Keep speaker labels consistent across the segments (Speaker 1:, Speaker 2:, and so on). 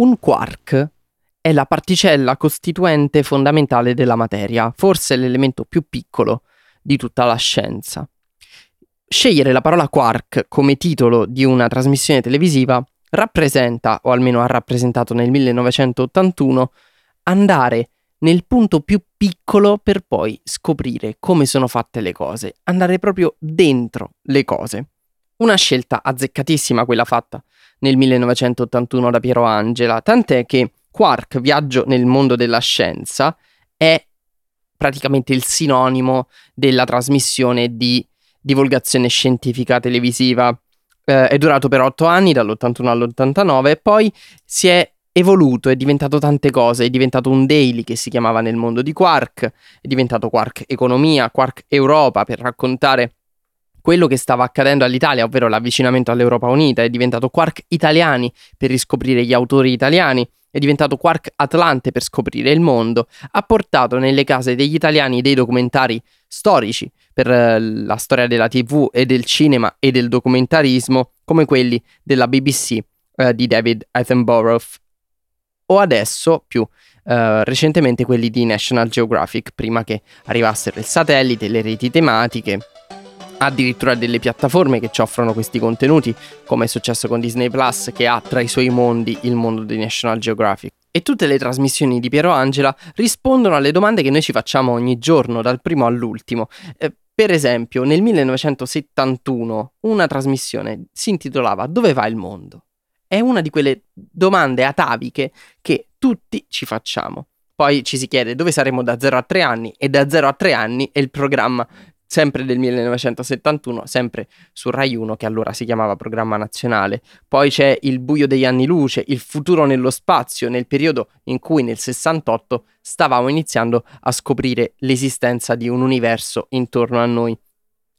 Speaker 1: Un quark è la particella costituente fondamentale della materia, forse l'elemento più piccolo di tutta la scienza. Scegliere la parola quark come titolo di una trasmissione televisiva rappresenta, o almeno ha rappresentato nel 1981, andare nel punto più piccolo per poi scoprire come sono fatte le cose, andare proprio dentro le cose. Una scelta azzeccatissima quella fatta nel 1981 da Piero Angela, tant'è che Quark, Viaggio nel mondo della scienza, è praticamente il sinonimo della trasmissione di divulgazione scientifica televisiva. Eh, è durato per otto anni, dall'81 all'89, e poi si è evoluto, è diventato tante cose, è diventato un daily che si chiamava nel mondo di Quark, è diventato Quark Economia, Quark Europa per raccontare quello che stava accadendo all'Italia, ovvero l'avvicinamento all'Europa Unita, è diventato Quark Italiani per riscoprire gli autori italiani, è diventato Quark Atlante per scoprire il mondo, ha portato nelle case degli italiani dei documentari storici per eh, la storia della TV e del cinema e del documentarismo, come quelli della BBC eh, di David Attenborough, o adesso più eh, recentemente quelli di National Geographic, prima che arrivassero il satellite, le reti tematiche addirittura delle piattaforme che ci offrono questi contenuti, come è successo con Disney Plus, che ha tra i suoi mondi il mondo di National Geographic. E tutte le trasmissioni di Piero Angela rispondono alle domande che noi ci facciamo ogni giorno, dal primo all'ultimo. Eh, per esempio, nel 1971 una trasmissione si intitolava Dove va il mondo? È una di quelle domande ataviche che tutti ci facciamo. Poi ci si chiede dove saremo da 0 a 3 anni e da 0 a 3 anni è il programma sempre del 1971, sempre su Rai 1 che allora si chiamava Programma Nazionale. Poi c'è Il buio degli anni luce, Il futuro nello spazio, nel periodo in cui nel 68 stavamo iniziando a scoprire l'esistenza di un universo intorno a noi.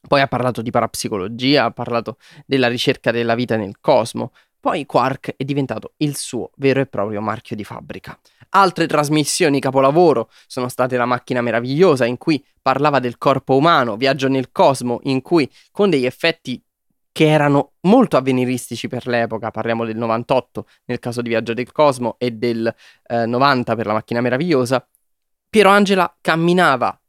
Speaker 1: Poi ha parlato di parapsicologia, ha parlato della ricerca della vita nel cosmo, poi Quark è diventato il suo vero e proprio marchio di fabbrica. Altre trasmissioni capolavoro sono state La macchina meravigliosa, in cui parlava del corpo umano, Viaggio nel cosmo, in cui con degli effetti che erano molto avveniristici per l'epoca, parliamo del 98 nel caso di Viaggio del Cosmo e del eh, 90 per La macchina meravigliosa, Piero Angela camminava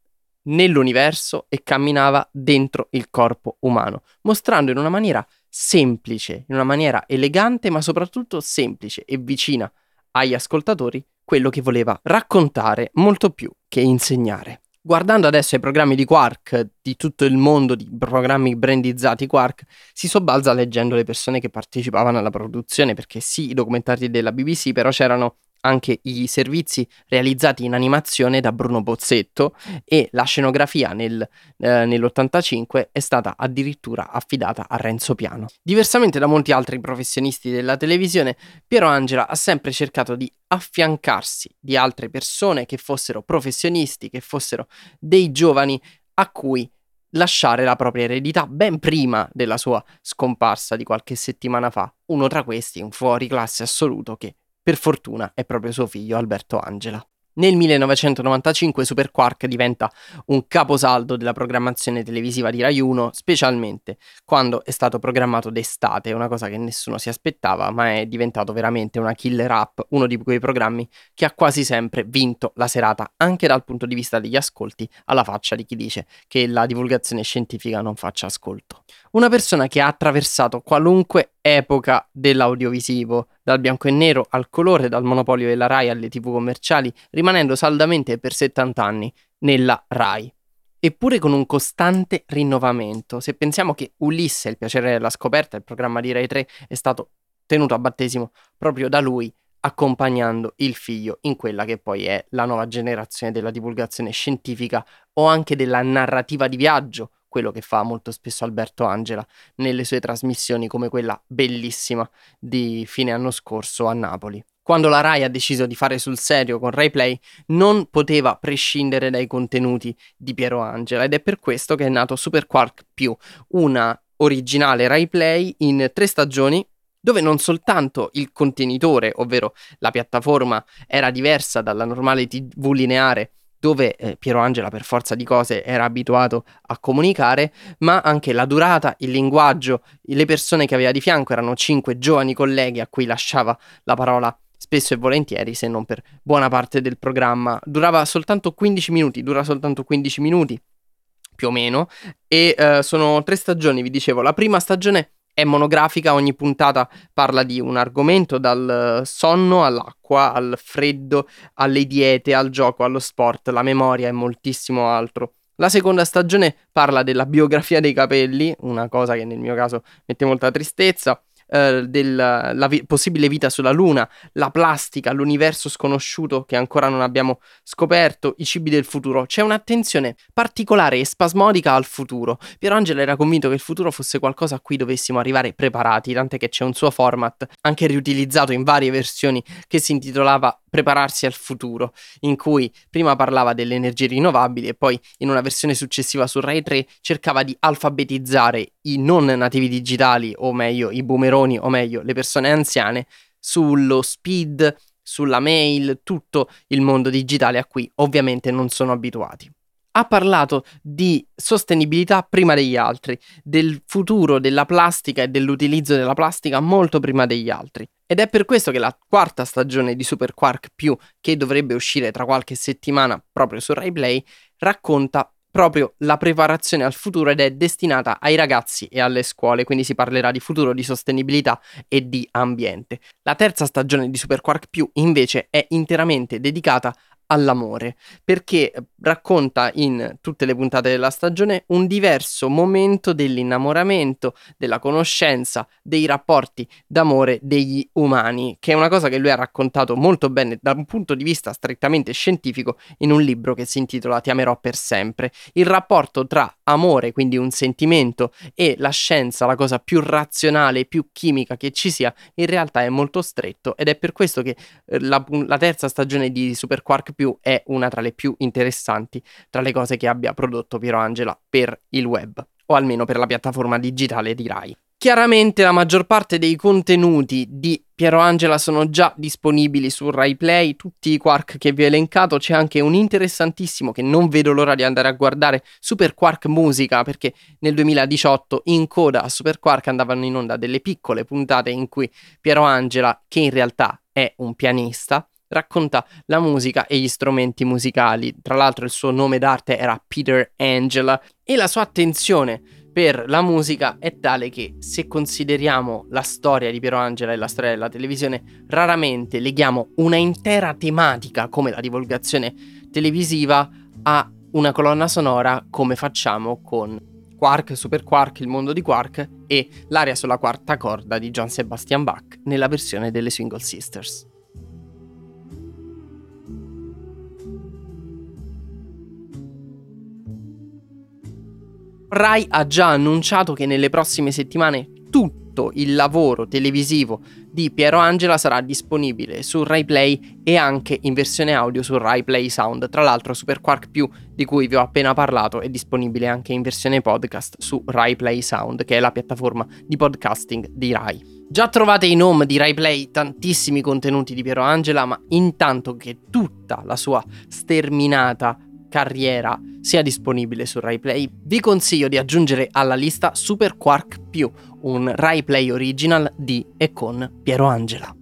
Speaker 1: nell'universo e camminava dentro il corpo umano, mostrando in una maniera semplice, in una maniera elegante, ma soprattutto semplice e vicina agli ascoltatori quello che voleva raccontare molto più che insegnare. Guardando adesso i programmi di Quark, di tutto il mondo di programmi brandizzati Quark, si sobbalza leggendo le persone che partecipavano alla produzione, perché sì, i documentari della BBC, però c'erano anche i servizi realizzati in animazione da Bruno Bozzetto e la scenografia nel, eh, nell'85 è stata addirittura affidata a Renzo Piano. Diversamente da molti altri professionisti della televisione, Piero Angela ha sempre cercato di affiancarsi di altre persone che fossero professionisti, che fossero dei giovani a cui lasciare la propria eredità ben prima della sua scomparsa di qualche settimana fa. Uno tra questi, un fuori classe assoluto che per fortuna è proprio suo figlio Alberto Angela. Nel 1995 Super Quark diventa un caposaldo della programmazione televisiva di Rai 1, specialmente quando è stato programmato d'estate, una cosa che nessuno si aspettava, ma è diventato veramente una killer app, uno di quei programmi che ha quasi sempre vinto la serata, anche dal punto di vista degli ascolti, alla faccia di chi dice che la divulgazione scientifica non faccia ascolto. Una persona che ha attraversato qualunque epoca dell'audiovisivo, dal bianco e nero al colore, dal monopolio della RAI alle tv commerciali, rimanendo saldamente per 70 anni nella RAI. Eppure con un costante rinnovamento. Se pensiamo che Ulisse, il piacere della scoperta, il programma di Rai 3, è stato tenuto a battesimo proprio da lui, accompagnando il figlio in quella che poi è la nuova generazione della divulgazione scientifica o anche della narrativa di viaggio, quello che fa molto spesso Alberto Angela nelle sue trasmissioni come quella bellissima di fine anno scorso a Napoli. Quando la Rai ha deciso di fare sul serio con Rai Play, non poteva prescindere dai contenuti di Piero Angela ed è per questo che è nato Super Quark più, una originale Rai Play in tre stagioni dove non soltanto il contenitore, ovvero la piattaforma, era diversa dalla normale TV lineare dove eh, Piero Angela per forza di cose era abituato a comunicare, ma anche la durata, il linguaggio, le persone che aveva di fianco erano cinque giovani colleghi a cui lasciava la parola spesso e volentieri, se non per buona parte del programma. Durava soltanto 15 minuti, dura soltanto 15 minuti più o meno, e uh, sono tre stagioni, vi dicevo. La prima stagione è monografica, ogni puntata parla di un argomento, dal sonno all'acqua, al freddo, alle diete, al gioco, allo sport, la memoria e moltissimo altro. La seconda stagione parla della biografia dei capelli, una cosa che nel mio caso mette molta tristezza, eh, della vi- possibile vita sulla Luna, la plastica, l'universo sconosciuto che ancora non abbiamo scoperto, i cibi del futuro. C'è un'attenzione particolare e spasmodica al futuro. Pierangelo era convinto che il futuro fosse qualcosa a cui dovessimo arrivare preparati, tant'è che c'è un suo format, anche riutilizzato in varie versioni, che si intitolava Prepararsi al futuro, in cui prima parlava delle energie rinnovabili e poi in una versione successiva su Rai 3 cercava di alfabetizzare i non nativi digitali, o meglio i boomeroni, o meglio le persone anziane, sullo speed, sulla mail, tutto il mondo digitale a cui ovviamente non sono abituati. Ha parlato di sostenibilità prima degli altri, del futuro della plastica e dell'utilizzo della plastica molto prima degli altri. Ed è per questo che la quarta stagione di Super Quark più, che dovrebbe uscire tra qualche settimana proprio su Rai Play, racconta proprio la preparazione al futuro ed è destinata ai ragazzi e alle scuole, quindi si parlerà di futuro, di sostenibilità e di ambiente. La terza stagione di Super Quark Più invece è interamente dedicata all'amore, perché racconta in tutte le puntate della stagione un diverso momento dell'innamoramento, della conoscenza, dei rapporti d'amore degli umani, che è una cosa che lui ha raccontato molto bene da un punto di vista strettamente scientifico in un libro che si intitola Ti amerò per sempre. Il rapporto tra amore, quindi un sentimento, e la scienza, la cosa più razionale, più chimica che ci sia, in realtà è molto stretto ed è per questo che eh, la, la terza stagione di Super Quark più è una tra le più interessanti tra le cose che abbia prodotto Piero Angela per il web, o almeno per la piattaforma digitale di Rai. Chiaramente la maggior parte dei contenuti di Piero Angela sono già disponibili su Rai Play, tutti i Quark che vi ho elencato, c'è anche un interessantissimo che non vedo l'ora di andare a guardare, Super Quark Musica, perché nel 2018 in coda a Super Quark andavano in onda delle piccole puntate in cui Piero Angela, che in realtà è un pianista, racconta la musica e gli strumenti musicali. Tra l'altro il suo nome d'arte era Peter Angela e la sua attenzione per la musica è tale che se consideriamo la storia di Piero Angela e la storia della televisione, raramente leghiamo una intera tematica come la divulgazione televisiva a una colonna sonora come facciamo con Quark, Super Quark, il mondo di Quark e l'aria sulla quarta corda di John Sebastian Bach nella versione delle Single Sisters. Rai ha già annunciato che nelle prossime settimane tutto il lavoro televisivo di Piero Angela sarà disponibile su Rai Play e anche in versione audio su Rai Play Sound. Tra l'altro Super Quark Più, di cui vi ho appena parlato, è disponibile anche in versione podcast su Rai Play Sound, che è la piattaforma di podcasting di Rai. Già trovate in home di Rai Play tantissimi contenuti di Piero Angela, ma intanto che tutta la sua sterminata carriera sia disponibile su RaiPlay, vi consiglio di aggiungere alla lista Super Quark Più, un RaiPlay original di e con Piero Angela.